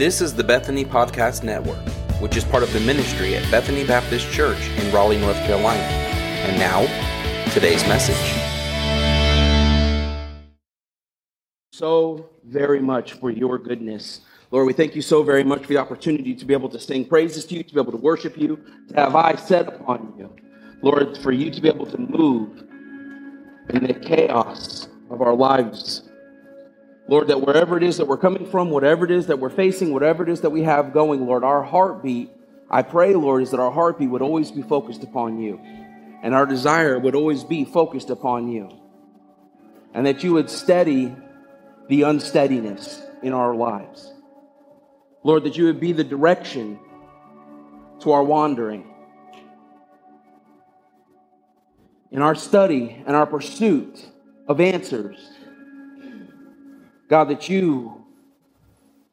This is the Bethany Podcast Network, which is part of the ministry at Bethany Baptist Church in Raleigh, North Carolina. And now, today's message. So very much for your goodness. Lord, we thank you so very much for the opportunity to be able to sing praises to you, to be able to worship you, to have eyes set upon you. Lord, for you to be able to move in the chaos of our lives. Lord, that wherever it is that we're coming from, whatever it is that we're facing, whatever it is that we have going, Lord, our heartbeat, I pray, Lord, is that our heartbeat would always be focused upon you. And our desire would always be focused upon you. And that you would steady the unsteadiness in our lives. Lord, that you would be the direction to our wandering. In our study and our pursuit of answers, God, that you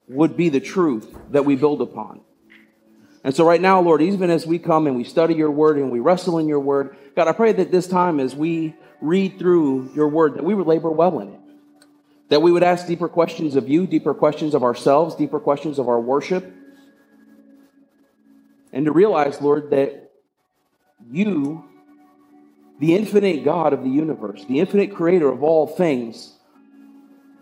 would be the truth that we build upon. And so, right now, Lord, even as we come and we study your word and we wrestle in your word, God, I pray that this time as we read through your word, that we would labor well in it. That we would ask deeper questions of you, deeper questions of ourselves, deeper questions of our worship. And to realize, Lord, that you, the infinite God of the universe, the infinite creator of all things,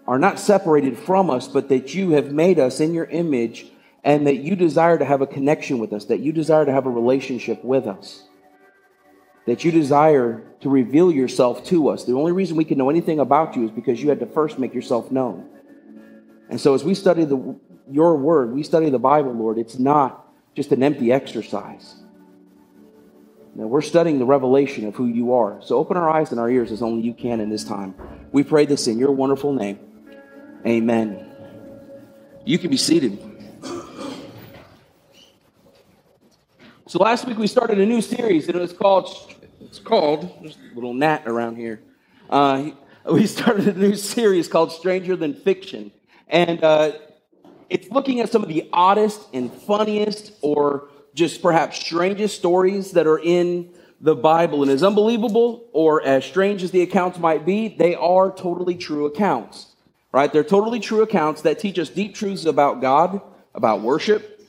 are not separated from us, but that you have made us in your image and that you desire to have a connection with us, that you desire to have a relationship with us that you desire to reveal yourself to us. The only reason we can know anything about you is because you had to first make yourself known. And so, as we study the, your word, we study the Bible, Lord, it's not just an empty exercise. Now, we're studying the revelation of who you are. So, open our eyes and our ears as only you can in this time. We pray this in your wonderful name. Amen. You can be seated. So last week we started a new series, and it was called it's called there's a little gnat around here. Uh, we started a new series called Stranger Than Fiction, and uh, it's looking at some of the oddest and funniest, or just perhaps strangest stories that are in the Bible. And as unbelievable or as strange as the accounts might be, they are totally true accounts. Right? They're totally true accounts that teach us deep truths about God, about worship,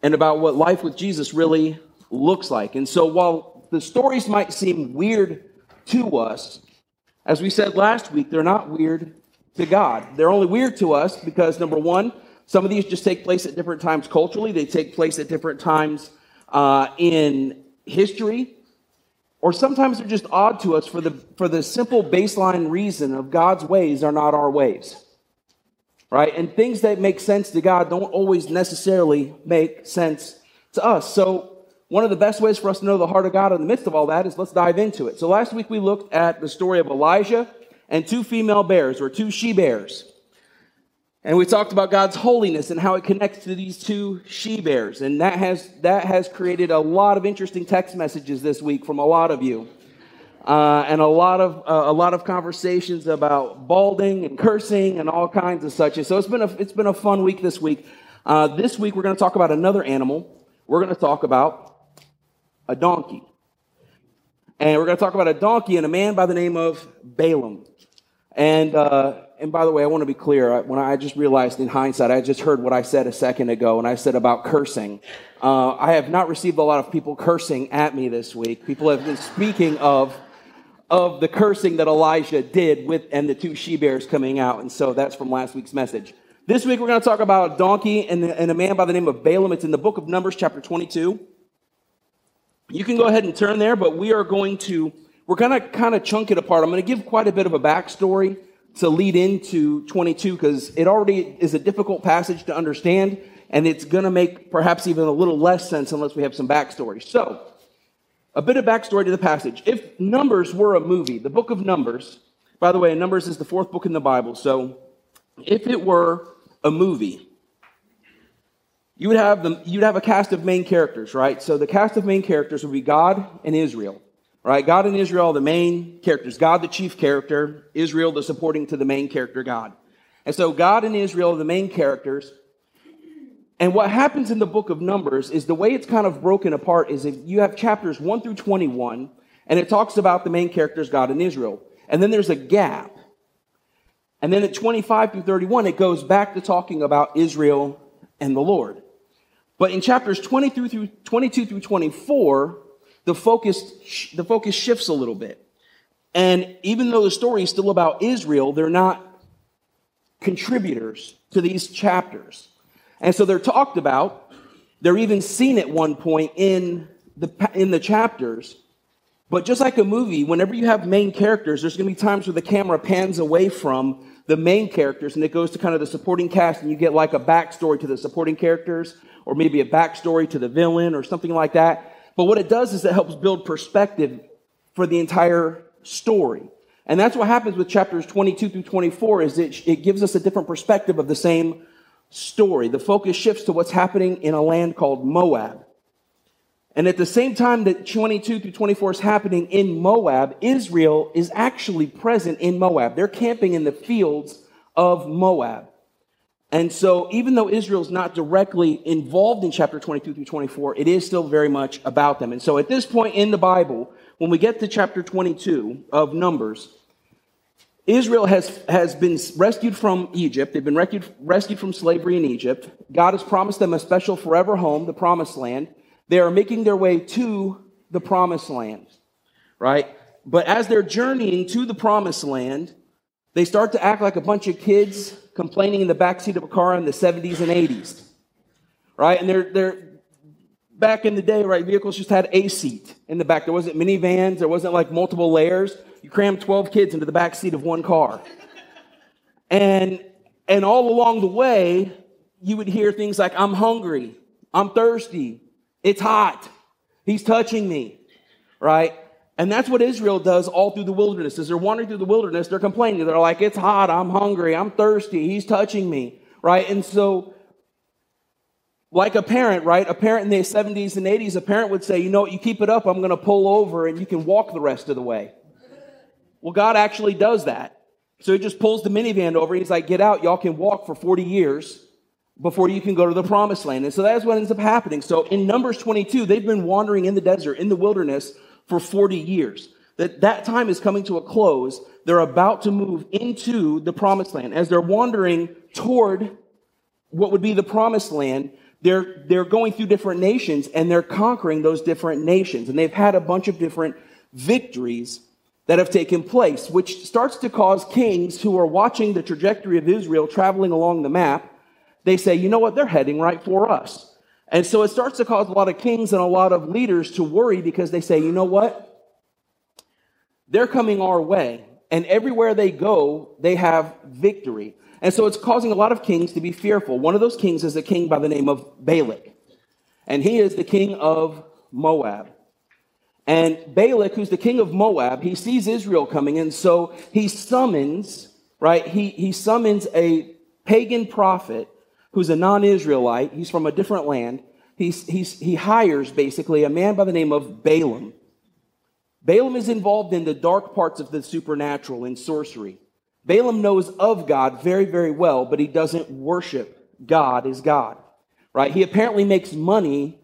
and about what life with Jesus really looks like. And so while the stories might seem weird to us, as we said last week, they're not weird to God. They're only weird to us because, number one, some of these just take place at different times culturally, they take place at different times uh, in history, or sometimes they're just odd to us for the, for the simple baseline reason of God's ways are not our ways. Right? And things that make sense to God don't always necessarily make sense to us. So one of the best ways for us to know the heart of God in the midst of all that is let's dive into it. So last week we looked at the story of Elisha and two female bears, or two she bears. And we talked about God's holiness and how it connects to these two she bears. And that has, that has created a lot of interesting text messages this week from a lot of you. Uh, and a lot of uh, a lot of conversations about balding and cursing and all kinds of such. So it's been a it's been a fun week this week. Uh, this week we're going to talk about another animal. We're going to talk about a donkey. And we're going to talk about a donkey and a man by the name of Balaam. And, uh, and by the way, I want to be clear. When I just realized in hindsight, I just heard what I said a second ago, and I said about cursing. Uh, I have not received a lot of people cursing at me this week. People have been speaking of, of the cursing that Elisha did with and the two she bears coming out. And so that's from last week's message. This week, we're going to talk about a donkey and, and a man by the name of Balaam. It's in the book of Numbers, chapter 22. You can go ahead and turn there, but we are going to, we're going to kind of chunk it apart. I'm going to give quite a bit of a backstory to lead into 22 because it already is a difficult passage to understand and it's going to make perhaps even a little less sense unless we have some backstory. So, a bit of backstory to the passage. If Numbers were a movie, the book of Numbers, by the way, Numbers is the fourth book in the Bible. So, if it were a movie, you would have the, you'd have a cast of main characters, right? So the cast of main characters would be God and Israel, right? God and Israel, the main characters. God, the chief character. Israel, the supporting to the main character, God. And so God and Israel are the main characters. And what happens in the book of Numbers is the way it's kind of broken apart is if you have chapters 1 through 21, and it talks about the main characters, God and Israel. And then there's a gap. And then at 25 through 31, it goes back to talking about Israel and the Lord. But in chapters 20 through 22 through 24, the focus, the focus shifts a little bit. And even though the story is still about Israel, they're not contributors to these chapters. And so they're talked about. They're even seen at one point in the, in the chapters. But just like a movie, whenever you have main characters, there's going to be times where the camera pans away from the main characters and it goes to kind of the supporting cast and you get like a backstory to the supporting characters or maybe a backstory to the villain or something like that. But what it does is it helps build perspective for the entire story. And that's what happens with chapters 22 through 24 is it, it gives us a different perspective of the same story. The focus shifts to what's happening in a land called Moab. And at the same time that 22 through 24 is happening in Moab, Israel is actually present in Moab. They're camping in the fields of Moab. And so, even though Israel's not directly involved in chapter 22 through 24, it is still very much about them. And so, at this point in the Bible, when we get to chapter 22 of Numbers, Israel has, has been rescued from Egypt. They've been rescued, rescued from slavery in Egypt. God has promised them a special forever home, the promised land. They are making their way to the promised land, right? But as they're journeying to the promised land, they start to act like a bunch of kids complaining in the backseat of a car in the 70s and 80s, right? And they're, they're back in the day, right? Vehicles just had a seat in the back. There wasn't minivans. There wasn't like multiple layers. You crammed 12 kids into the back seat of one car. And, and all along the way, you would hear things like, I'm hungry. I'm thirsty. It's hot. He's touching me, right? And that's what Israel does all through the wilderness. As they're wandering through the wilderness, they're complaining. They're like, it's hot. I'm hungry. I'm thirsty. He's touching me, right? And so, like a parent, right? A parent in the 70s and 80s, a parent would say, you know what, you keep it up, I'm going to pull over and you can walk the rest of the way. Well, God actually does that. So he just pulls the minivan over. He's like, get out. Y'all can walk for 40 years before you can go to the promised land. And so that's what ends up happening. So in Numbers 22, they've been wandering in the desert, in the wilderness for 40 years. That that time is coming to a close. They're about to move into the promised land. As they're wandering toward what would be the promised land, they're, they're going through different nations and they're conquering those different nations. And they've had a bunch of different victories that have taken place, which starts to cause kings who are watching the trajectory of Israel traveling along the map they say, you know what, they're heading right for us. And so it starts to cause a lot of kings and a lot of leaders to worry because they say, you know what? They're coming our way. And everywhere they go, they have victory. And so it's causing a lot of kings to be fearful. One of those kings is a king by the name of Balak. And he is the king of Moab. And Balak, who's the king of Moab, he sees Israel coming. And so he summons, right? He, he summons a pagan prophet who's a non Israelite, he's from a different land. He's, he's, he hires basically a man by the name of Balaam. Balaam is involved in the dark parts of the supernatural in sorcery. Balaam knows of God very, very well, but he doesn't worship God as God, right? He apparently makes money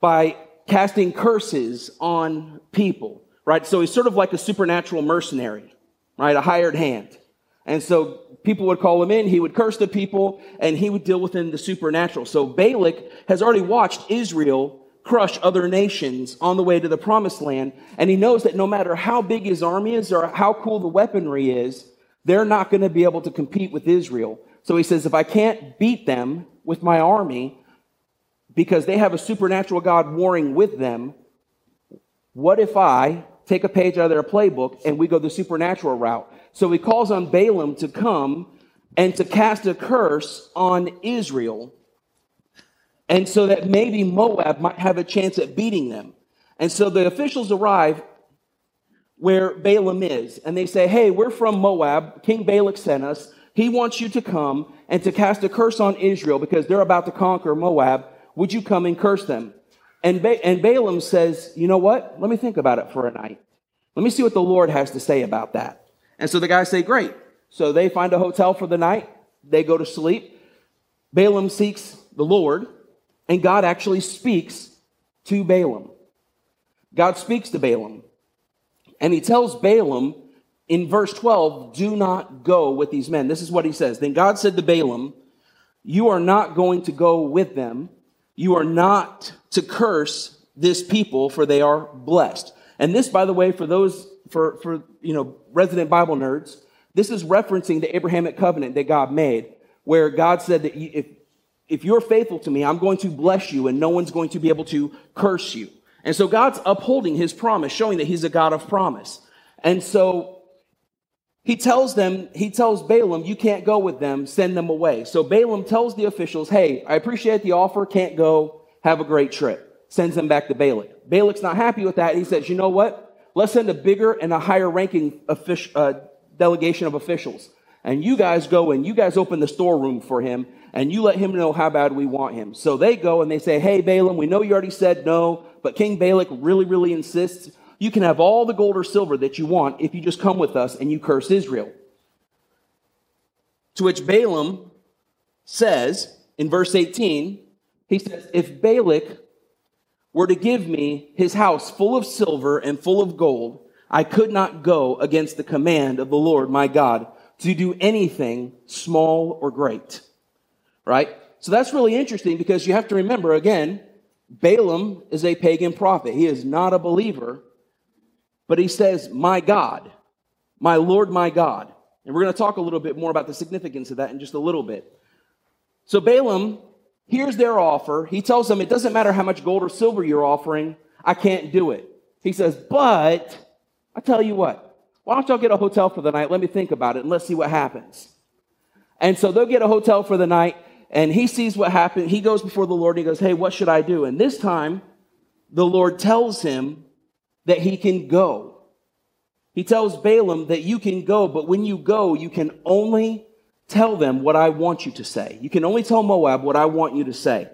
by casting curses on people, right? So he's sort of like a supernatural mercenary, right? A hired hand. And so people would call him in, he would curse the people, and he would deal within the supernatural. So Balak has already watched Israel crush other nations on the way to the promised land, and he knows that no matter how big his army is or how cool the weaponry is, they're not going to be able to compete with Israel. So he says, if I can't beat them with my army, because they have a supernatural God warring with them, what if I take a page out of their playbook and we go the supernatural route? So he calls on Balaam to come and to cast a curse on Israel. And so that maybe Moab might have a chance at beating them. And so the officials arrive where Balaam is, and they say, Hey, we're from Moab. King Balak sent us. He wants you to come and to cast a curse on Israel because they're about to conquer Moab. Would you come and curse them? And, ba- and Balaam says, You know what? Let me think about it for a night. Let me see what the Lord has to say about that. And so the guys say, Great. So they find a hotel for the night. They go to sleep. Balaam seeks the Lord, and God actually speaks to Balaam. God speaks to Balaam, and he tells Balaam in verse 12, Do not go with these men. This is what he says. Then God said to Balaam, you are not going to go with them. You are not to curse this people, for they are blessed. And this, by the way, for those, for, for, you know, resident Bible nerds, this is referencing the Abrahamic covenant that God made, where God said that if, if you're faithful to me, I'm going to bless you and no one's going to be able to curse you. And so God's upholding his promise, showing that he's a God of promise. And so he tells them, he tells Balaam, you can't go with them, send them away. So Balaam tells the officials, hey, I appreciate the offer, can't go, have a great trip. Sends them back to Balak. Balak's not happy with that. He says, you know what? Let's send a bigger and a higher ranking official, uh, delegation of officials. And you guys go and you guys open the storeroom for him and you let him know how bad we want him. So they go and they say, Hey, Balaam, we know you already said no, but King Balak really, really insists. You can have all the gold or silver that you want if you just come with us and you curse Israel. To which Balaam says in verse 18, he says, If Balak were to give me his house full of silver and full of gold, I could not go against the command of the Lord my God to do anything small or great. Right? So that's really interesting because you have to remember again, Balaam is a pagan prophet. He is not a believer, but he says, My God, my Lord, my God. And we're going to talk a little bit more about the significance of that in just a little bit. So Balaam hears their offer. He tells them, It doesn't matter how much gold or silver you're offering, I can't do it. He says, But I tell you what, why don't y'all get a hotel for the night? Let me think about it and let's see what happens. And so they'll get a hotel for the night and he sees what happened. He goes before the Lord and he goes, Hey, what should I do? And this time, the Lord tells him that he can go. He tells Balaam that you can go, but when you go, you can only tell them what I want you to say. You can only tell Moab what I want you to say.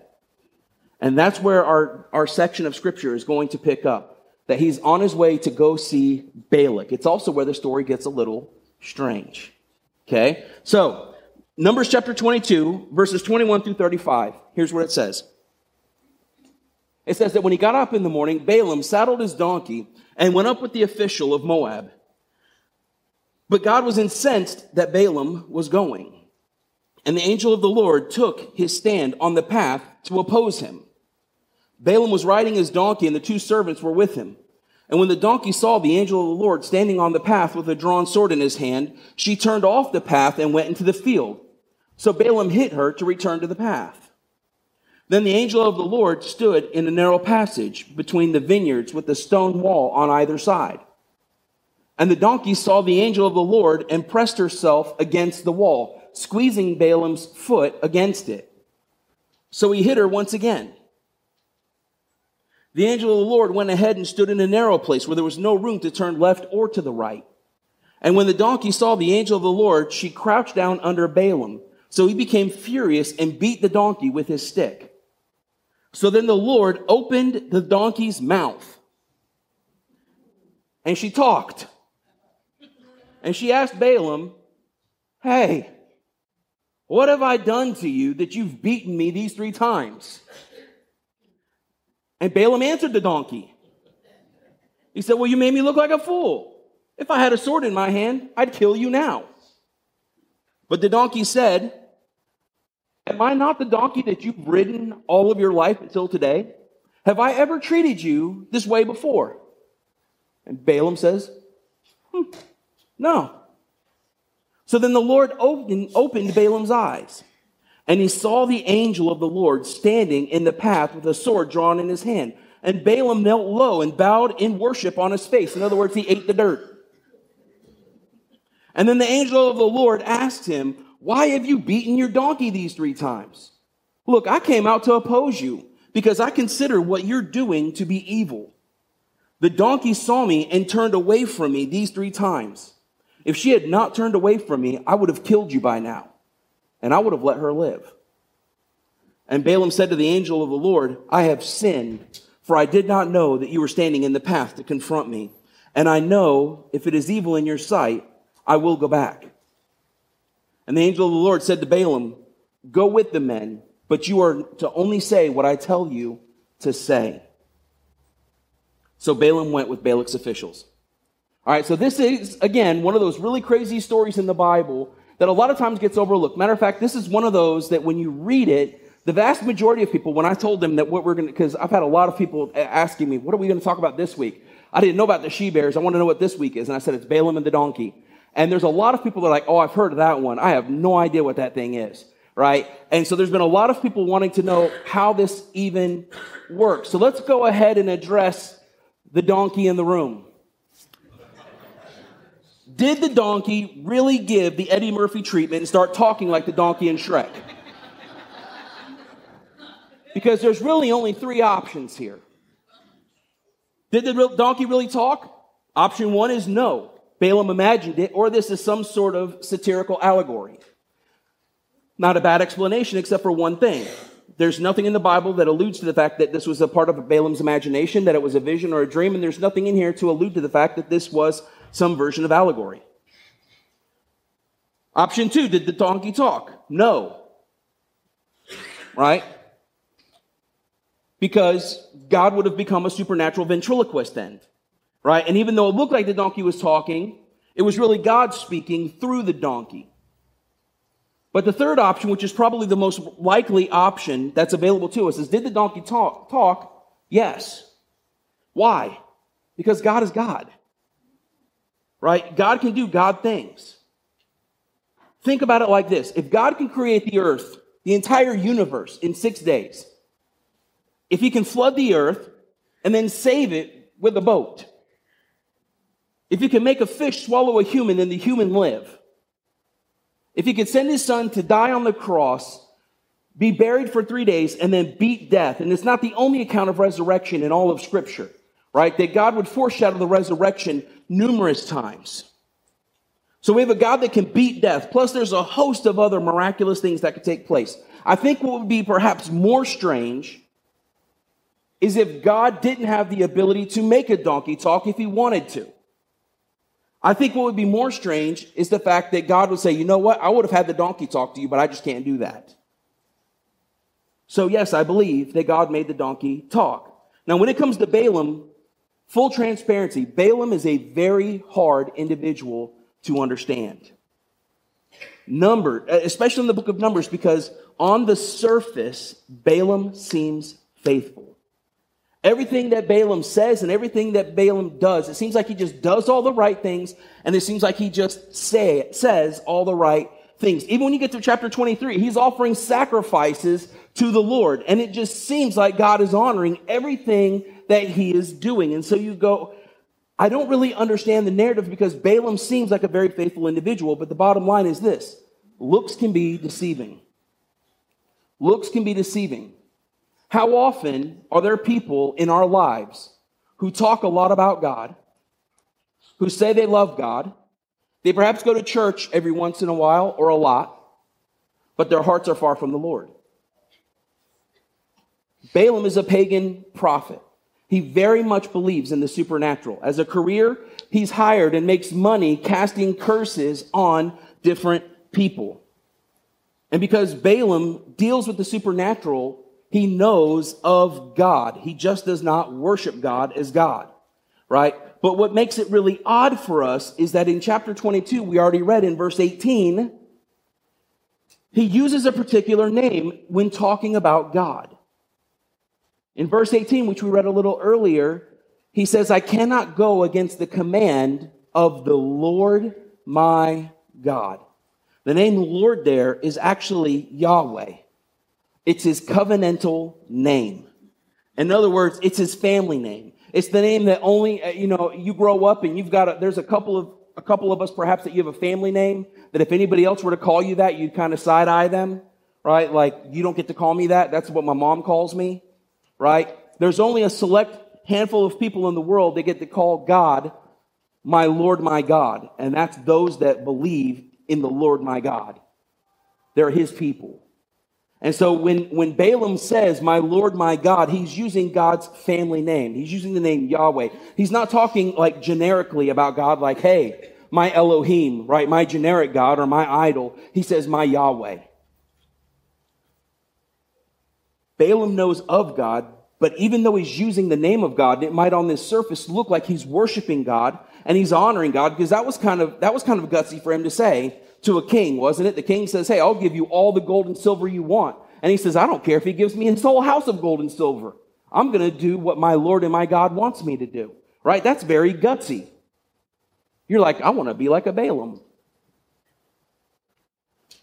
And that's where our, our section of scripture is going to pick up that he's on his way to go see Balak. It's also where the story gets a little strange. Okay? So, Numbers chapter 22, verses 21 through 35. Here's what it says. It says that when he got up in the morning, Balaam saddled his donkey and went up with the official of Moab. But God was incensed that Balaam was going. And the angel of the Lord took his stand on the path to oppose him. Balaam was riding his donkey, and the two servants were with him. And when the donkey saw the angel of the Lord standing on the path with a drawn sword in his hand, she turned off the path and went into the field. So Balaam hit her to return to the path. Then the angel of the Lord stood in a narrow passage between the vineyards with a stone wall on either side. And the donkey saw the angel of the Lord and pressed herself against the wall, squeezing Balaam's foot against it. So he hit her once again. The angel of the Lord went ahead and stood in a narrow place where there was no room to turn left or to the right. And when the donkey saw the angel of the Lord, she crouched down under Balaam. So he became furious and beat the donkey with his stick. So then the Lord opened the donkey's mouth. And she talked. And she asked Balaam, Hey, what have I done to you that you've beaten me these three times? And Balaam answered the donkey. He said, Well, you made me look like a fool. If I had a sword in my hand, I'd kill you now. But the donkey said, Am I not the donkey that you've ridden all of your life until today? Have I ever treated you this way before? And Balaam says, hmm, No. So then the Lord opened, opened Balaam's eyes and he saw the angel of the Lord standing in the path with a sword drawn in his hand. And Balaam knelt low and bowed in worship on his face. In other words, he ate the dirt. And then the angel of the Lord asked him, Why have you beaten your donkey these three times? Look, I came out to oppose you because I consider what you're doing to be evil. The donkey saw me and turned away from me these three times. If she had not turned away from me, I would have killed you by now and I would have let her live. And Balaam said to the angel of the Lord, I have sinned, for I did not know that you were standing in the path to confront me. And I know if it is evil in your sight, I will go back. And the angel of the Lord said to Balaam, Go with the men, but you are to only say what I tell you to say. So Balaam went with Balak's officials. All right, so this is, again, one of those really crazy stories in the Bible that a lot of times gets overlooked. Matter of fact, this is one of those that when you read it, the vast majority of people, when I told them that what we're going to, because I've had a lot of people asking me, what are we going to talk about this week? I didn't know about the she bears. I want to know what this week is. And I said, it's Balaam and the donkey. And there's a lot of people that are like, oh, I've heard of that one. I have no idea what that thing is. Right? And so there's been a lot of people wanting to know how this even works. So let's go ahead and address the donkey in the room. Did the donkey really give the Eddie Murphy treatment and start talking like the donkey in Shrek? Because there's really only three options here. Did the donkey really talk? Option one is no. Balaam imagined it, or this is some sort of satirical allegory. Not a bad explanation, except for one thing. There's nothing in the Bible that alludes to the fact that this was a part of Balaam's imagination, that it was a vision or a dream, and there's nothing in here to allude to the fact that this was some version of allegory. Option two, did the donkey talk? No. Right? Because God would have become a supernatural ventriloquist then. Right? And even though it looked like the donkey was talking, it was really God speaking through the donkey. But the third option, which is probably the most likely option that's available to us, is did the donkey talk? Talk? Yes. Why? Because God is God. Right? God can do God things. Think about it like this. If God can create the earth, the entire universe in six days, if he can flood the earth and then save it with a boat, if he can make a fish swallow a human and the human live, if he could send his son to die on the cross, be buried for three days, and then beat death, and it's not the only account of resurrection in all of Scripture, right? That God would foreshadow the resurrection numerous times. So we have a God that can beat death. Plus, there's a host of other miraculous things that could take place. I think what would be perhaps more strange is if God didn't have the ability to make a donkey talk if he wanted to. I think what would be more strange is the fact that God would say, you know what? I would have had the donkey talk to you, but I just can't do that. So, yes, I believe that God made the donkey talk. Now, when it comes to Balaam, full transparency, Balaam is a very hard individual to understand. Number, especially in the book of Numbers, because on the surface, Balaam seems faithful. Everything that Balaam says and everything that Balaam does, it seems like he just does all the right things, and it seems like he just say, says all the right things. Even when you get to chapter 23, he's offering sacrifices to the Lord, and it just seems like God is honoring everything that he is doing. And so you go, I don't really understand the narrative because Balaam seems like a very faithful individual, but the bottom line is this looks can be deceiving. Looks can be deceiving. How often are there people in our lives who talk a lot about God, who say they love God? They perhaps go to church every once in a while or a lot, but their hearts are far from the Lord. Balaam is a pagan prophet. He very much believes in the supernatural. As a career, he's hired and makes money casting curses on different people. And because Balaam deals with the supernatural, he knows of God. He just does not worship God as God, right? But what makes it really odd for us is that in chapter 22, we already read in verse 18, he uses a particular name when talking about God. In verse 18, which we read a little earlier, he says, I cannot go against the command of the Lord my God. The name Lord there is actually Yahweh. It's his covenantal name. In other words, it's his family name. It's the name that only, uh, you know, you grow up and you've got a, there's a couple of, a couple of us perhaps that you have a family name that if anybody else were to call you that, you'd kind of side eye them, right? Like, you don't get to call me that. That's what my mom calls me, right? There's only a select handful of people in the world that get to call God my Lord, my God. And that's those that believe in the Lord, my God. They're his people. And so when, when Balaam says, my Lord, my God, he's using God's family name. He's using the name Yahweh. He's not talking like generically about God, like, hey, my Elohim, right? My generic God or my idol. He says, my Yahweh. Balaam knows of God, but even though he's using the name of God, it might on this surface look like he's worshiping God and he's honoring God because that was kind of, that was kind of gutsy for him to say, to a king, wasn't it? The king says, Hey, I'll give you all the gold and silver you want. And he says, I don't care if he gives me his whole house of gold and silver. I'm going to do what my Lord and my God wants me to do. Right? That's very gutsy. You're like, I want to be like a Balaam.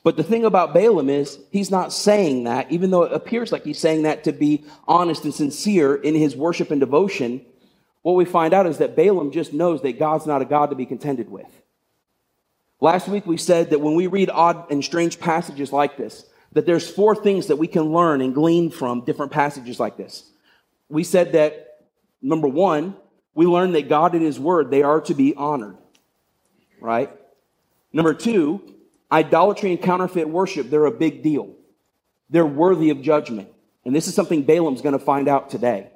But the thing about Balaam is, he's not saying that, even though it appears like he's saying that to be honest and sincere in his worship and devotion. What we find out is that Balaam just knows that God's not a God to be contended with. Last week we said that when we read odd and strange passages like this, that there's four things that we can learn and glean from different passages like this. We said that number one, we learn that God and His Word, they are to be honored, right? Number two, idolatry and counterfeit worship, they're a big deal. They're worthy of judgment. And this is something Balaam's going to find out today.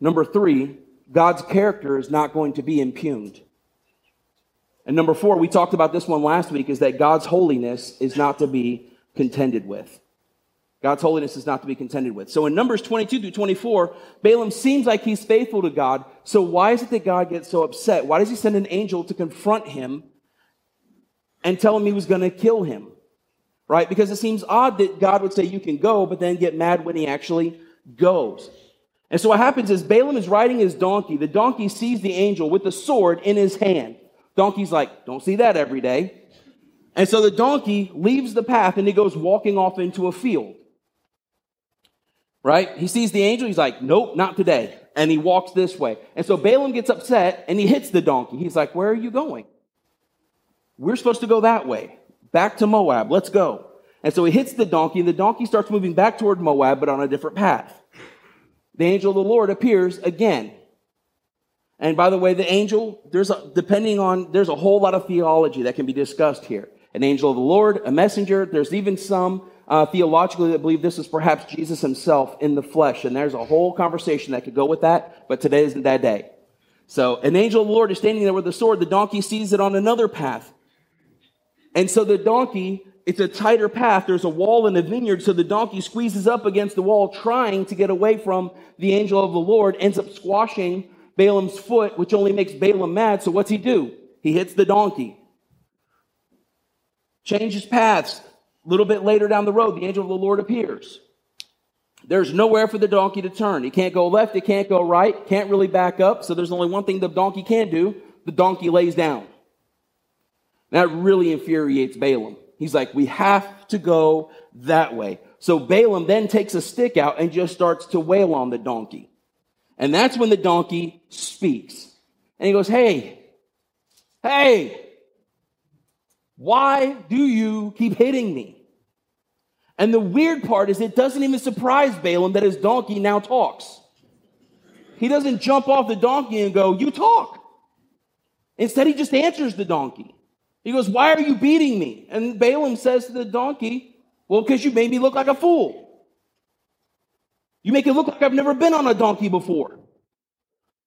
Number three, God's character is not going to be impugned. And number four, we talked about this one last week, is that God's holiness is not to be contended with. God's holiness is not to be contended with. So in Numbers 22 through 24, Balaam seems like he's faithful to God. So why is it that God gets so upset? Why does he send an angel to confront him and tell him he was going to kill him? Right? Because it seems odd that God would say you can go, but then get mad when he actually goes. And so what happens is Balaam is riding his donkey. The donkey sees the angel with the sword in his hand. Donkey's like, don't see that every day. And so the donkey leaves the path and he goes walking off into a field. Right? He sees the angel. He's like, nope, not today. And he walks this way. And so Balaam gets upset and he hits the donkey. He's like, where are you going? We're supposed to go that way, back to Moab. Let's go. And so he hits the donkey, and the donkey starts moving back toward Moab, but on a different path. The angel of the Lord appears again. And by the way, the angel, there's a, depending on, there's a whole lot of theology that can be discussed here. An angel of the Lord, a messenger. There's even some uh, theologically that believe this is perhaps Jesus himself in the flesh. And there's a whole conversation that could go with that, but today isn't that day. So an angel of the Lord is standing there with a sword. The donkey sees it on another path. And so the donkey, it's a tighter path. There's a wall in the vineyard. So the donkey squeezes up against the wall, trying to get away from the angel of the Lord, ends up squashing Balaam's foot, which only makes Balaam mad. So what's he do? He hits the donkey. Changes paths. A little bit later down the road, the angel of the Lord appears. There's nowhere for the donkey to turn. He can't go left, it can't go right, can't really back up. So there's only one thing the donkey can do the donkey lays down. That really infuriates Balaam. He's like, we have to go that way. So Balaam then takes a stick out and just starts to wail on the donkey. And that's when the donkey speaks. And he goes, Hey, hey, why do you keep hitting me? And the weird part is it doesn't even surprise Balaam that his donkey now talks. He doesn't jump off the donkey and go, You talk. Instead, he just answers the donkey. He goes, Why are you beating me? And Balaam says to the donkey, Well, because you made me look like a fool. You make it look like I've never been on a donkey before.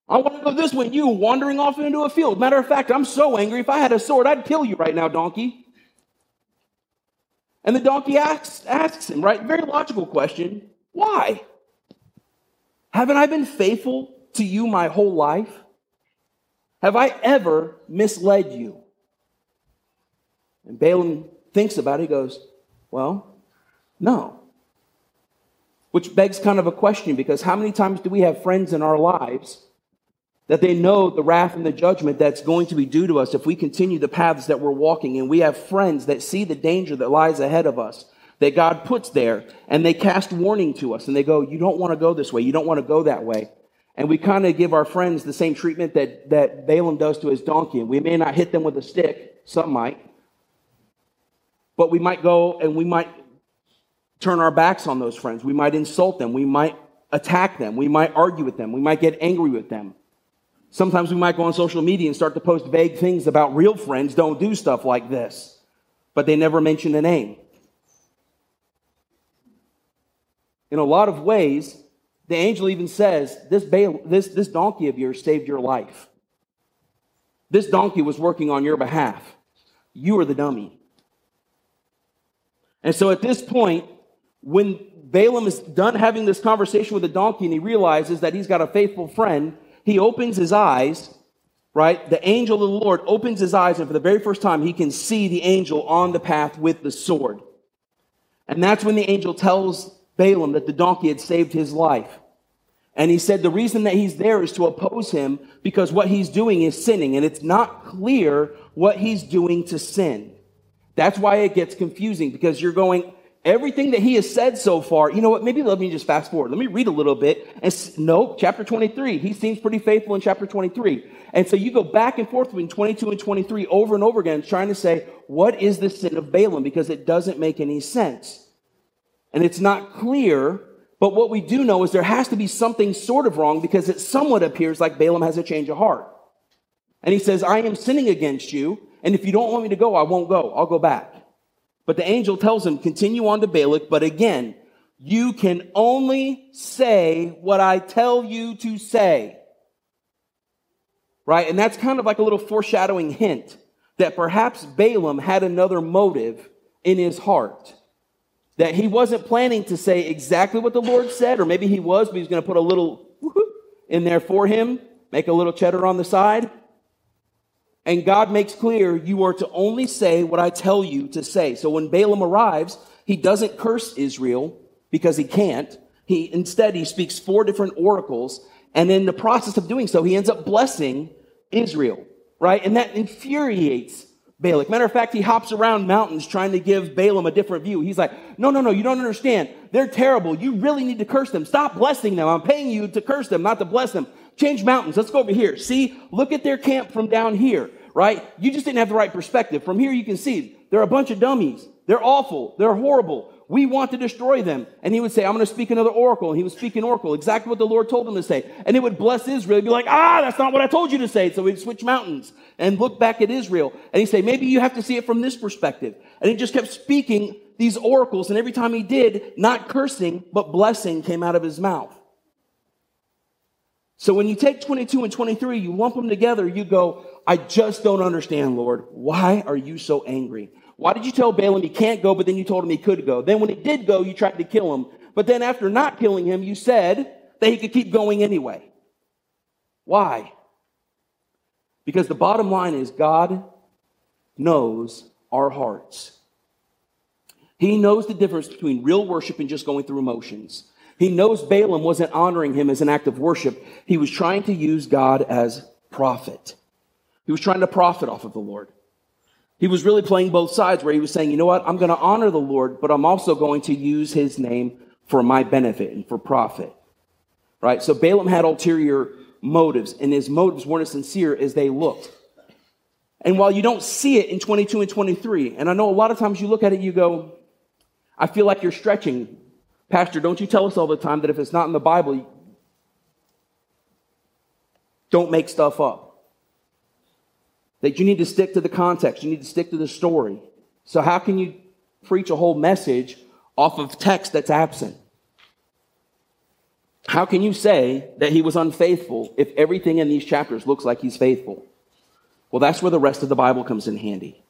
I want to go this way. You wandering off into a field. Matter of fact, I'm so angry. If I had a sword, I'd kill you right now, donkey. And the donkey asks, asks him, right? Very logical question. Why? Haven't I been faithful to you my whole life? Have I ever misled you? And Balaam thinks about it. He goes, Well, no. Which begs kind of a question because how many times do we have friends in our lives that they know the wrath and the judgment that's going to be due to us if we continue the paths that we're walking? And we have friends that see the danger that lies ahead of us that God puts there and they cast warning to us and they go, You don't want to go this way. You don't want to go that way. And we kind of give our friends the same treatment that, that Balaam does to his donkey. We may not hit them with a stick, some might. But we might go and we might turn our backs on those friends. We might insult them. We might attack them. We might argue with them. We might get angry with them. Sometimes we might go on social media and start to post vague things about real friends don't do stuff like this, but they never mention a name. In a lot of ways, the angel even says, this, this, this donkey of yours saved your life. This donkey was working on your behalf. You were the dummy. And so at this point, when Balaam is done having this conversation with the donkey and he realizes that he's got a faithful friend, he opens his eyes right? The angel of the Lord opens his eyes, and for the very first time, he can see the angel on the path with the sword. And that's when the angel tells Balaam that the donkey had saved his life. And he said the reason that he's there is to oppose him because what he's doing is sinning, and it's not clear what he's doing to sin. That's why it gets confusing because you're going, everything that he has said so far, you know what? Maybe let me just fast forward. Let me read a little bit. And nope, chapter 23. He seems pretty faithful in chapter 23. And so you go back and forth between 22 and 23 over and over again, trying to say, what is the sin of Balaam? Because it doesn't make any sense. And it's not clear, but what we do know is there has to be something sort of wrong because it somewhat appears like Balaam has a change of heart. And he says, I am sinning against you, and if you don't want me to go, I won't go. I'll go back. But the angel tells him, continue on to Balak, but again, you can only say what I tell you to say. Right? And that's kind of like a little foreshadowing hint that perhaps Balaam had another motive in his heart. That he wasn't planning to say exactly what the Lord said, or maybe he was, but he's going to put a little in there for him, make a little cheddar on the side. And God makes clear you are to only say what I tell you to say. So when Balaam arrives, he doesn't curse Israel because he can't. He instead he speaks four different oracles and in the process of doing so, he ends up blessing Israel, right? And that infuriates Balak. Matter of fact, he hops around mountains trying to give Balaam a different view. He's like, no, no, no, you don't understand. They're terrible. You really need to curse them. Stop blessing them. I'm paying you to curse them, not to bless them. Change mountains. Let's go over here. See, look at their camp from down here, right? You just didn't have the right perspective. From here, you can see they're a bunch of dummies. They're awful. They're horrible we want to destroy them. And he would say, I'm going to speak another oracle. And he would speak an oracle, exactly what the Lord told him to say. And it would bless Israel. He'd be like, ah, that's not what I told you to say. So he'd switch mountains and look back at Israel. And he'd say, maybe you have to see it from this perspective. And he just kept speaking these oracles. And every time he did, not cursing, but blessing came out of his mouth. So when you take 22 and 23, you lump them together, you go, I just don't understand, Lord. Why are you so angry? Why did you tell Balaam he can't go, but then you told him he could go? Then when he did go, you tried to kill him. But then after not killing him, you said that he could keep going anyway. Why? Because the bottom line is God knows our hearts. He knows the difference between real worship and just going through emotions. He knows Balaam wasn't honoring him as an act of worship. He was trying to use God as prophet. He was trying to profit off of the Lord. He was really playing both sides where he was saying, you know what, I'm going to honor the Lord, but I'm also going to use his name for my benefit and for profit. Right? So Balaam had ulterior motives, and his motives weren't as sincere as they looked. And while you don't see it in 22 and 23, and I know a lot of times you look at it, you go, I feel like you're stretching. Pastor, don't you tell us all the time that if it's not in the Bible, don't make stuff up? That you need to stick to the context, you need to stick to the story. So, how can you preach a whole message off of text that's absent? How can you say that he was unfaithful if everything in these chapters looks like he's faithful? Well, that's where the rest of the Bible comes in handy.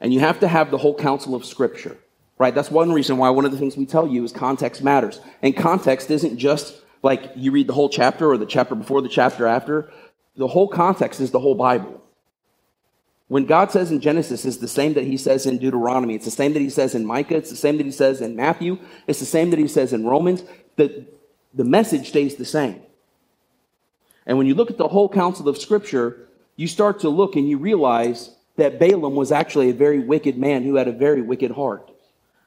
And you have to have the whole counsel of Scripture, right? That's one reason why one of the things we tell you is context matters. And context isn't just like you read the whole chapter or the chapter before the chapter after. The whole context is the whole Bible. When God says in Genesis, it's the same that he says in Deuteronomy. It's the same that he says in Micah. It's the same that he says in Matthew. It's the same that he says in Romans. The, the message stays the same. And when you look at the whole counsel of Scripture, you start to look and you realize that Balaam was actually a very wicked man who had a very wicked heart.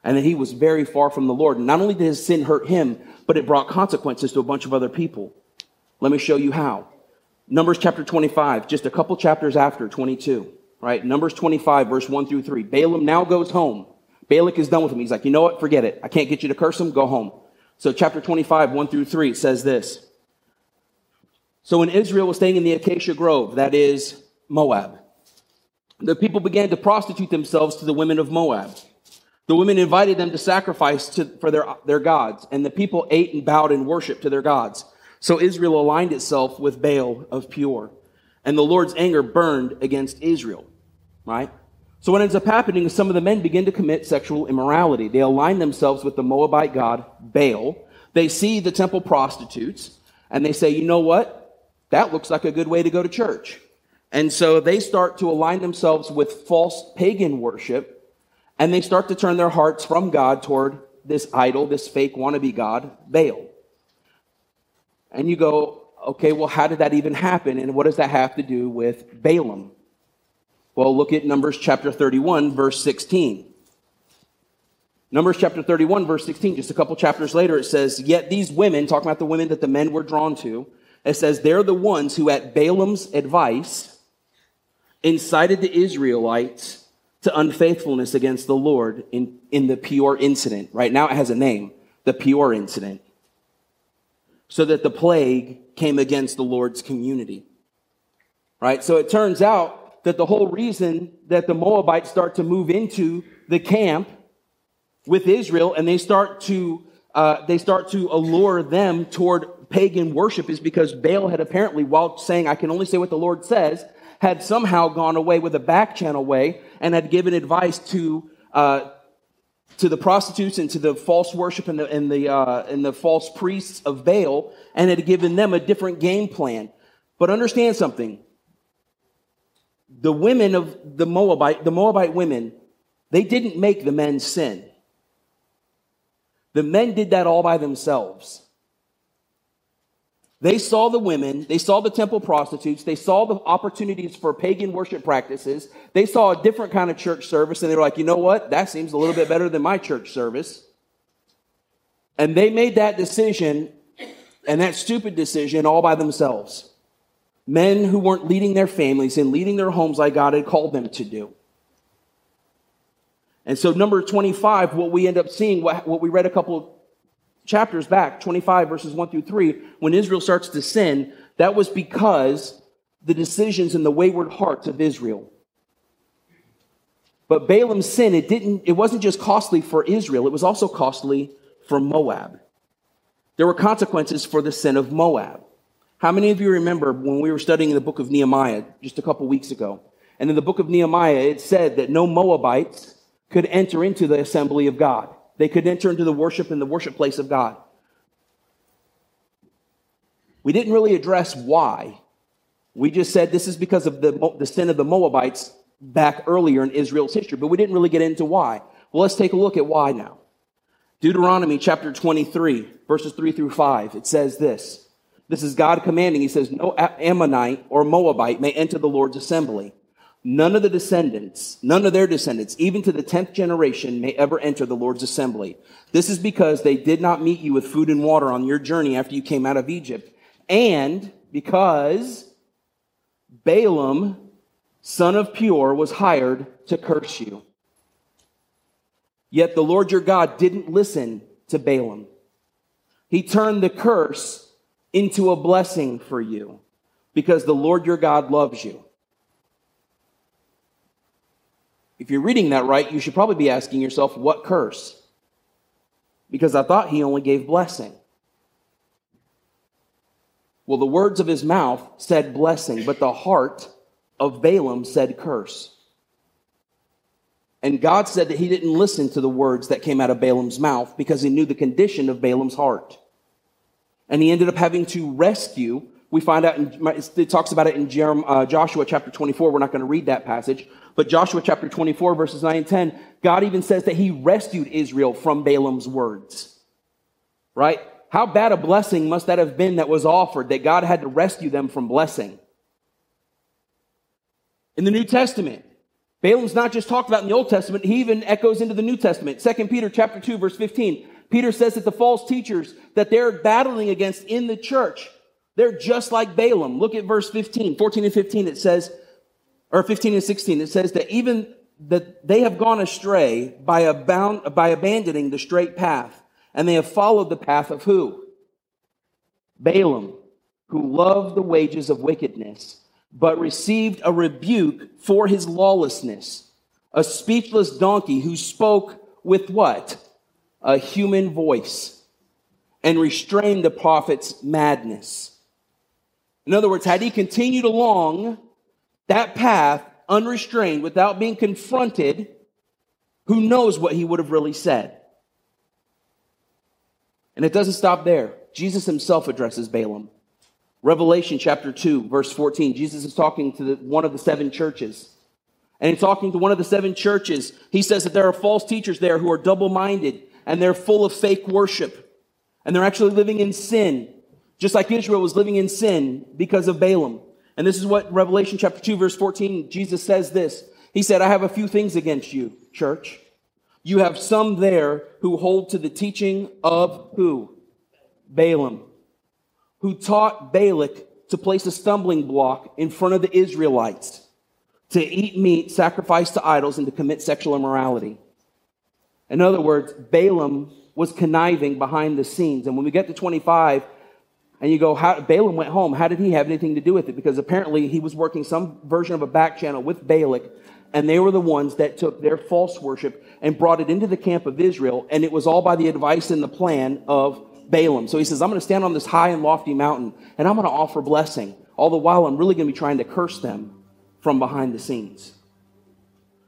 And that he was very far from the Lord. And not only did his sin hurt him, but it brought consequences to a bunch of other people. Let me show you how. Numbers chapter 25, just a couple chapters after 22 right? Numbers 25, verse 1 through 3. Balaam now goes home. Balak is done with him. He's like, you know what? Forget it. I can't get you to curse him. Go home. So, chapter 25, 1 through 3, says this. So, when Israel was staying in the Acacia Grove, that is Moab, the people began to prostitute themselves to the women of Moab. The women invited them to sacrifice to, for their, their gods, and the people ate and bowed in worship to their gods. So Israel aligned itself with Baal of Peor, and the Lord's anger burned against Israel right? So what ends up happening is some of the men begin to commit sexual immorality. They align themselves with the Moabite god Baal. They see the temple prostitutes and they say, you know what? That looks like a good way to go to church. And so they start to align themselves with false pagan worship, and they start to turn their hearts from God toward this idol, this fake wannabe God, Baal. And you go, okay, well, how did that even happen? And what does that have to do with Balaam? Well, look at Numbers chapter 31, verse 16. Numbers chapter 31, verse 16, just a couple chapters later, it says, Yet these women, talking about the women that the men were drawn to, it says, they're the ones who, at Balaam's advice, incited the Israelites to unfaithfulness against the Lord in, in the Peor incident. Right now it has a name, the Peor incident. So that the plague came against the Lord's community. Right? So it turns out that the whole reason that the Moabites start to move into the camp with Israel and they start to uh, they start to allure them toward pagan worship is because Balaam had apparently, while saying, I can only say what the Lord says, had somehow gone away with a back channel way and had given advice to uh, to the prostitutes and to the false worship and the and the uh, and the false priests of Baal, and had given them a different game plan. But understand something: the women of the Moabite, the Moabite women, they didn't make the men sin. The men did that all by themselves. They saw the women, they saw the temple prostitutes, they saw the opportunities for pagan worship practices. They saw a different kind of church service, and they were like, you know what? That seems a little bit better than my church service. And they made that decision, and that stupid decision, all by themselves. Men who weren't leading their families and leading their homes like God had called them to do. And so, number 25, what we end up seeing, what, we read a couple chapters back, 25 verses 1 through 3, when Israel starts to sin, that was because the decisions and the wayward hearts of Israel. But Balaam's sin, it didn't, it wasn't just costly for Israel, it was also costly for Moab. There were consequences for the sin of Moab. How many of you remember when we were studying the book of Nehemiah just a couple weeks ago? And in the book of Nehemiah, it said that no Moabites could enter into the assembly of God. They could enter into the worship in the worship place of God. We didn't really address why. We just said this is because of the, the sin of the Moabites back earlier in Israel's history, but we didn't really get into why. Well, let's take a look at why now. Deuteronomy chapter 23, verses 3 through 5, it says this. This is God commanding. He says, No Ammonite or Moabite may enter the Lord's assembly. None of the descendants, none of their descendants, even to the tenth generation, may ever enter the Lord's assembly. This is because they did not meet you with food and water on your journey after you came out of Egypt. And because Balaam, son of Beor, was hired to curse you. Yet the Lord your God didn't listen to Balaam. He turned the curse into a blessing for you because the Lord your God loves you. If you're reading that right, you should probably be asking yourself, what curse? Because I thought he only gave blessing. Well, the words of his mouth said blessing, but the heart of Balaam said curse. And God said that he didn't listen to the words that came out of Balaam's mouth because he knew the condition of Balaam's heart. And he ended up having to rescue. We find out, in, it talks about it in uh, Joshua chapter 24. We're not going to read that passage. But Joshua chapter 24, verses 9 and 10, God even says that he rescued Israel from Balaam's words. Right? How bad a blessing must that have been that was offered that God had to rescue them from blessing? In the New Testament, Balaam's not just talked about in the Old Testament, he even echoes into the New Testament. 2 Peter chapter 2, verse 15. Peter says that the false teachers that they're battling against in the church, they're just like Balaam. Look at verse 15, 14 and 15. It says, or 15 and 16, it says that even that they have gone astray by, abound, by abandoning the straight path, and they have followed the path of who? Balaam, who loved the wages of wickedness, but received a rebuke for his lawlessness, a speechless donkey who spoke with what? A human voice, and restrained the prophet's madness. In other words, had he continued along that path unrestrained without being confronted, who knows what he would have really said? And it doesn't stop there. Jesus himself addresses Balaam. Revelation chapter 2, verse 14. Jesus is talking to the, one of the seven churches. And he's talking to one of the seven churches. He says that there are false teachers there who are double minded and they're full of fake worship. And they're actually living in sin, just like Israel was living in sin because of Balaam. And this is what Revelation chapter 2, verse 14, Jesus says this. He said, I have a few things against you, church. You have some there who hold to the teaching of who? Balaam, who taught Balak to place a stumbling block in front of the Israelites to eat meat sacrificed to idols and to commit sexual immorality. In other words, Balaam was conniving behind the scenes. And when we get to 25, and you go, how, Balaam went home. How did he have anything to do with it? Because apparently he was working some version of a back channel with Balak, and they were the ones that took their false worship and brought it into the camp of Israel, and it was all by the advice and the plan of Balaam. So he says, I'm going to stand on this high and lofty mountain, and I'm going to offer blessing. All the while, I'm really going to be trying to curse them from behind the scenes.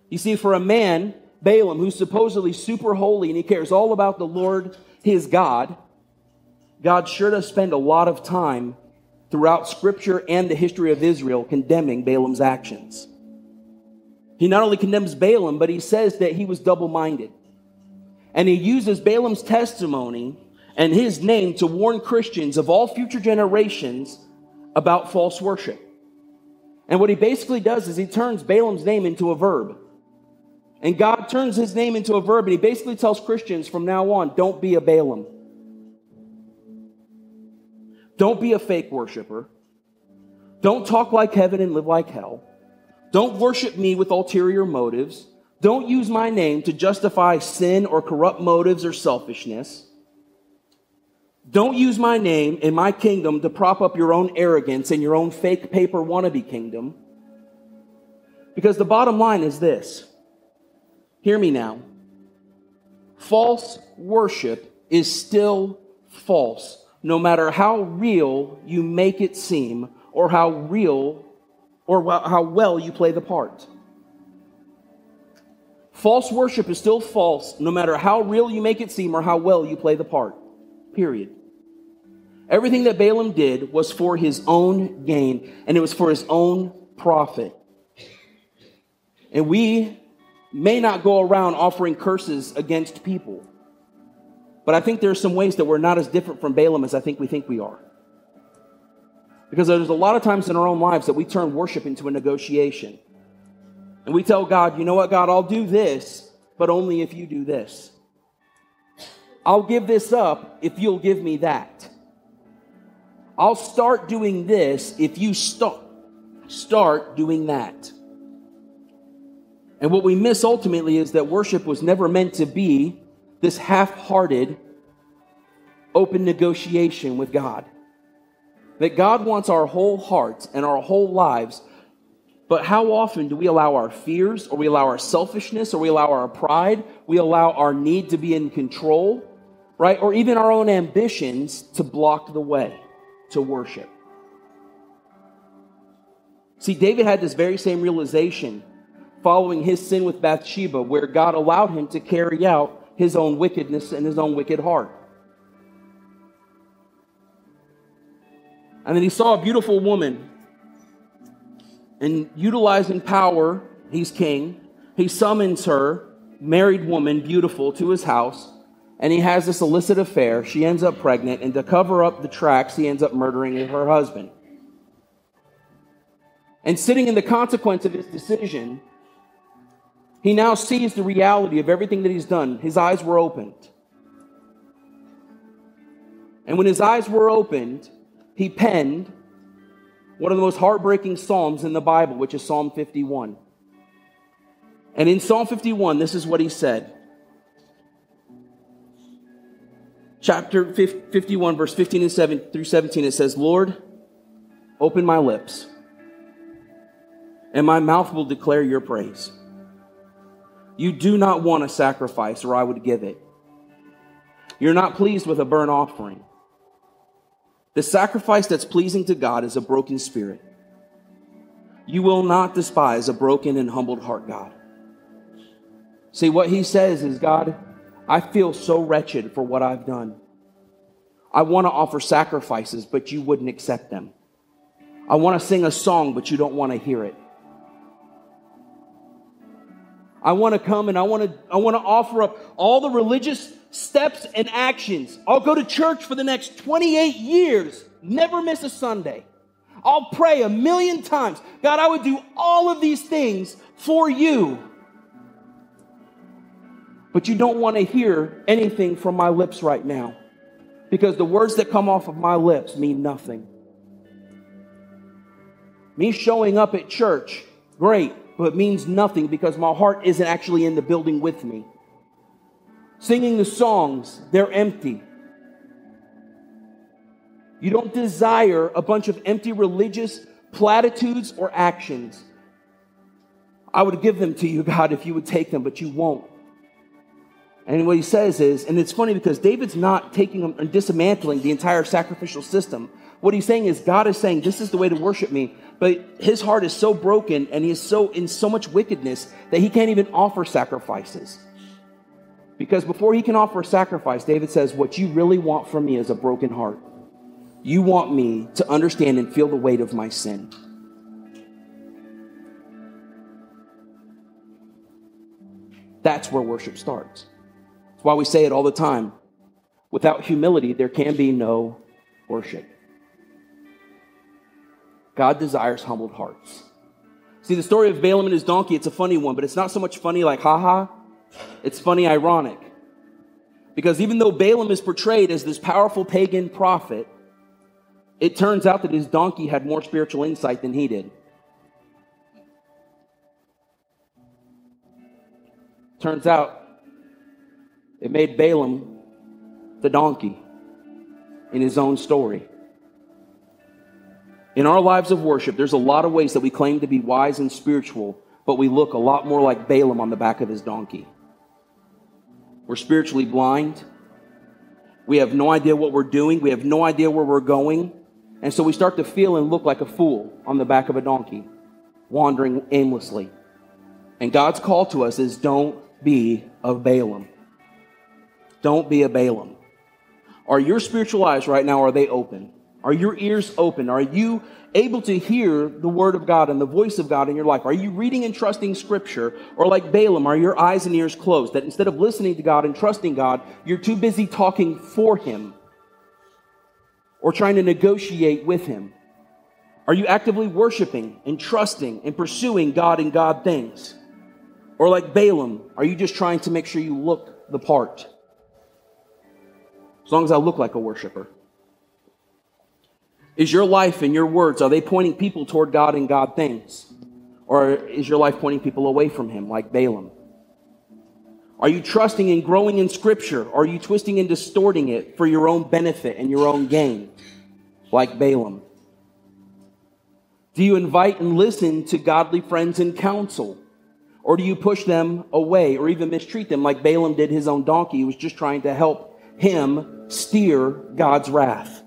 You see, for a man, Balaam, who's supposedly super holy and he cares all about the Lord, his God, God sure does spend a lot of time throughout Scripture and the history of Israel condemning Balaam's actions. He not only condemns Balaam, but he says that he was double minded. And he uses Balaam's testimony and his name to warn Christians of all future generations about false worship. And what he basically does is he turns Balaam's name into a verb. And God turns his name into a verb, and he basically tells Christians from now on don't be a Balaam. Don't be a fake worshiper. Don't talk like heaven and live like hell. Don't worship me with ulterior motives. Don't use my name to justify sin or corrupt motives or selfishness. Don't use my name in my kingdom to prop up your own arrogance and your own fake paper wannabe kingdom. Because the bottom line is this hear me now. False worship is still false no matter how real you make it seem or how real or how well you play the part. False worship is still false no matter how real you make it seem or how well you play the part. Period. Everything that Balaam did was for his own gain and it was for his own profit. And we may not go around offering curses against people. But I think there are some ways that we're not as different from Balaam as I think we think we are. Because there's a lot of times in our own lives that we turn worship into a negotiation. And we tell God, you know what, God, I'll do this, but only if you do this. I'll give this up if you'll give me that. I'll start doing this if you start start doing that. And what we miss ultimately is that worship was never meant to be this half hearted, open negotiation with God. That God wants our whole hearts and our whole lives. But how often do we allow our fears, or we allow our selfishness, or we allow our pride, we allow our need to be in control, right? Or even our own ambitions to block the way to worship? See, David had this very same realization following his sin with Bathsheba, where God allowed him to carry out his own wickedness and his own wicked heart. And then he saw a beautiful woman. And utilizing power, he's king. He summons her, married woman, beautiful, to his house. And he has this illicit affair. She ends up pregnant. And to cover up the tracks, he ends up murdering her husband. And sitting in the consequence of his decision, he now sees the reality of everything that he's done. His eyes were opened. And when his eyes were opened, he penned one of the most heartbreaking Psalms in the Bible, which is Psalm 51. And in Psalm 51, this is what he said. Chapter 51, verse 15 and 7 through 17, it says, Lord, open my lips, and my mouth will declare your praise. You do not want a sacrifice, or I would give it. You're not pleased with a burnt offering. The sacrifice that's pleasing to God is a broken spirit. You will not despise a broken and humbled heart, God. See, what he says is, God, I feel so wretched for what I've done. I want to offer sacrifices, but you wouldn't accept them. I want to sing a song, but you don't want to hear it. I want to come and I want to I want to offer up all the religious steps and actions. I'll go to church for the next 28 years, never miss a Sunday. I'll pray a million times. God, I would do all of these things for you. But you don't want to hear anything from my lips right now because the words that come off of my lips mean nothing. Me showing up at church, great, but it means nothing because my heart isn't actually in the building with me. Singing the songs, they're empty. You don't desire a bunch of empty religious platitudes or actions. I would give them to you, God, if you would take them, but you won't. And what he says is, and it's funny because David's not taking and dismantling the entire sacrificial system. What he's saying is, God is saying, this is the way to worship me. But his heart is so broken and he is so in so much wickedness that he can't even offer sacrifices. Because before he can offer a sacrifice, David says, What you really want from me is a broken heart. You want me to understand and feel the weight of my sin. That's where worship starts. That's why we say it all the time. Without humility, there can be no worship. God desires humbled hearts. See, the story of Balaam and his donkey, it's a funny one, but it's not so much funny like haha, it's funny ironic. Because even though Balaam is portrayed as this powerful pagan prophet, it turns out that his donkey had more spiritual insight than he did. Turns out it made Balaam the donkey in his own story. In our lives of worship, there's a lot of ways that we claim to be wise and spiritual, but we look a lot more like Balaam on the back of his donkey. We're spiritually blind. We have no idea what we're doing. We have no idea where we're going. And so we start to feel and look like a fool on the back of a donkey, wandering aimlessly. And God's call to us is don't be a Balaam. Don't be a Balaam. Are your spiritual eyes right now, are they open? Are your ears open? Are you able to hear the word of God and the voice of God in your life? Are you reading and trusting scripture? Or like Balaam, are your eyes and ears closed? That instead of listening to God and trusting God, you're too busy talking for him or trying to negotiate with him? Are you actively worshiping and trusting and pursuing God and God things? Or like Balaam, are you just trying to make sure you look the part? As long as I look like a worshiper. Is your life and your words, are they pointing people toward God and God things? Or is your life pointing people away from Him, like Balaam? Are you trusting and growing in Scripture? Or are you twisting and distorting it for your own benefit and your own gain, like Balaam? Do you invite and listen to godly friends and counsel? Or do you push them away or even mistreat them like Balaam did his own donkey? He was just trying to help him steer God's wrath.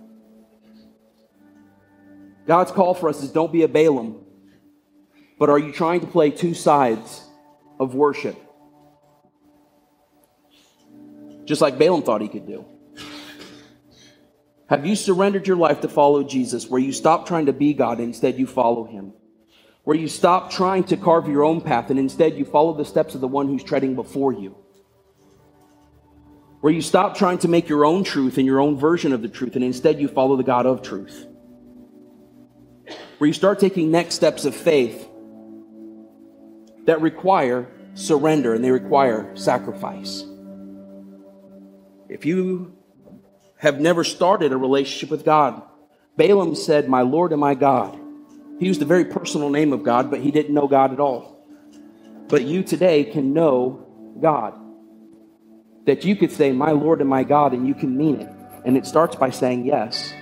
God's call for us is don't be a Balaam, but are you trying to play two sides of worship? Just like Balaam thought he could do. Have you surrendered your life to follow Jesus, where you stop trying to be God and instead you follow him? Where you stop trying to carve your own path and instead you follow the steps of the one who's treading before you? Where you stop trying to make your own truth and your own version of the truth and instead you follow the God of truth? Where you start taking next steps of faith that require surrender and they require sacrifice. If you have never started a relationship with God, Balaam said, My Lord and my God. He used the very personal name of God, but he didn't know God at all. But you today can know God. That you could say, My Lord and my God, and you can mean it. And it starts by saying yes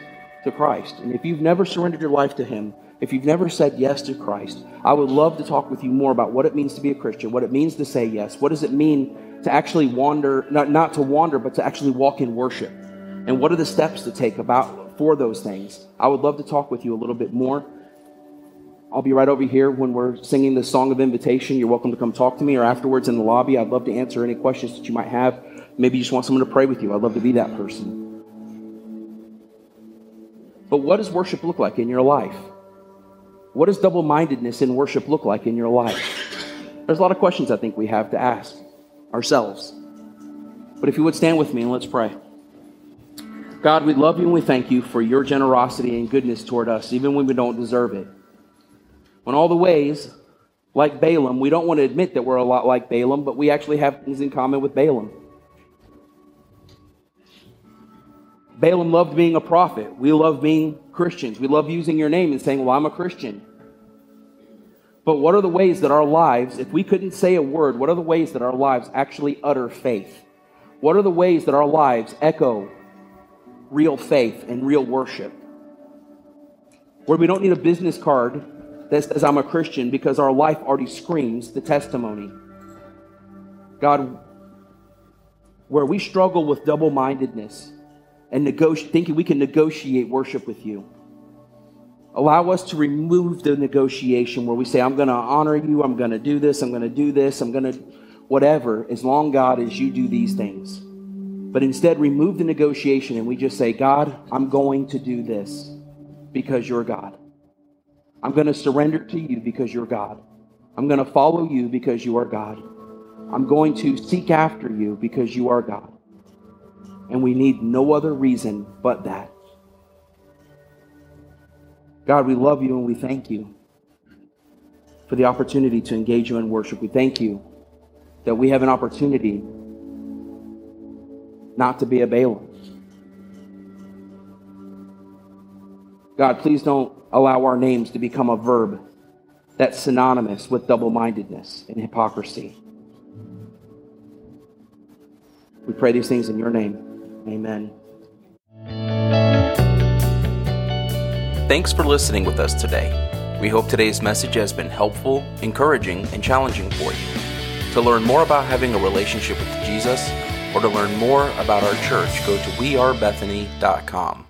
to Christ. And if you've never surrendered your life to Him, if you've never said yes to Christ, I would love to talk with you more about what it means to be a Christian, what it means to say yes, what does it mean to actually wander, not, not to wander, but to actually walk in worship, and what are the steps to take about for those things. I would love to talk with you a little bit more. I'll be right over here when we're singing the song of invitation. You're welcome to come talk to me or afterwards in the lobby. I'd love to answer any questions that you might have. Maybe you just want someone to pray with you. I'd love to be that person. But what does worship look like in your life? What does double mindedness in worship look like in your life? There's a lot of questions I think we have to ask ourselves. But if you would stand with me and let's pray. God, we love you and we thank you for your generosity and goodness toward us, even when we don't deserve it. In all the ways, like Balaam, we don't want to admit that we're a lot like Balaam, but we actually have things in common with Balaam. Balaam loved being a prophet. We love being Christians. We love using your name and saying, Well, I'm a Christian. But what are the ways that our lives, if we couldn't say a word, what are the ways that our lives actually utter faith? What are the ways that our lives echo real faith and real worship? Where we don't need a business card that says I'm a Christian because our life already screams the testimony. God, where we struggle with double mindedness and negoti- thinking we can negotiate worship with you. Allow us to remove the negotiation where we say, I'm going to honor you, I'm going to do this, I'm going to do this, I'm going to whatever, as long, God, as you do these things. But instead, remove the negotiation and we just say, God, I'm going to do this because you're God. I'm going to surrender to you because you're God. I'm going to follow you because you are God. I'm going to seek after you because you are God. And we need no other reason but that. God, we love you and we thank you for the opportunity to engage you in worship. We thank you that we have an opportunity not to be a Balaam. God, please don't allow our names to become a verb that's synonymous with double mindedness and hypocrisy. We pray these things in your name. Amen. Thanks for listening with us today. We hope today's message has been helpful, encouraging, and challenging for you. To learn more about having a relationship with Jesus or to learn more about our church, go to wearebethany.com.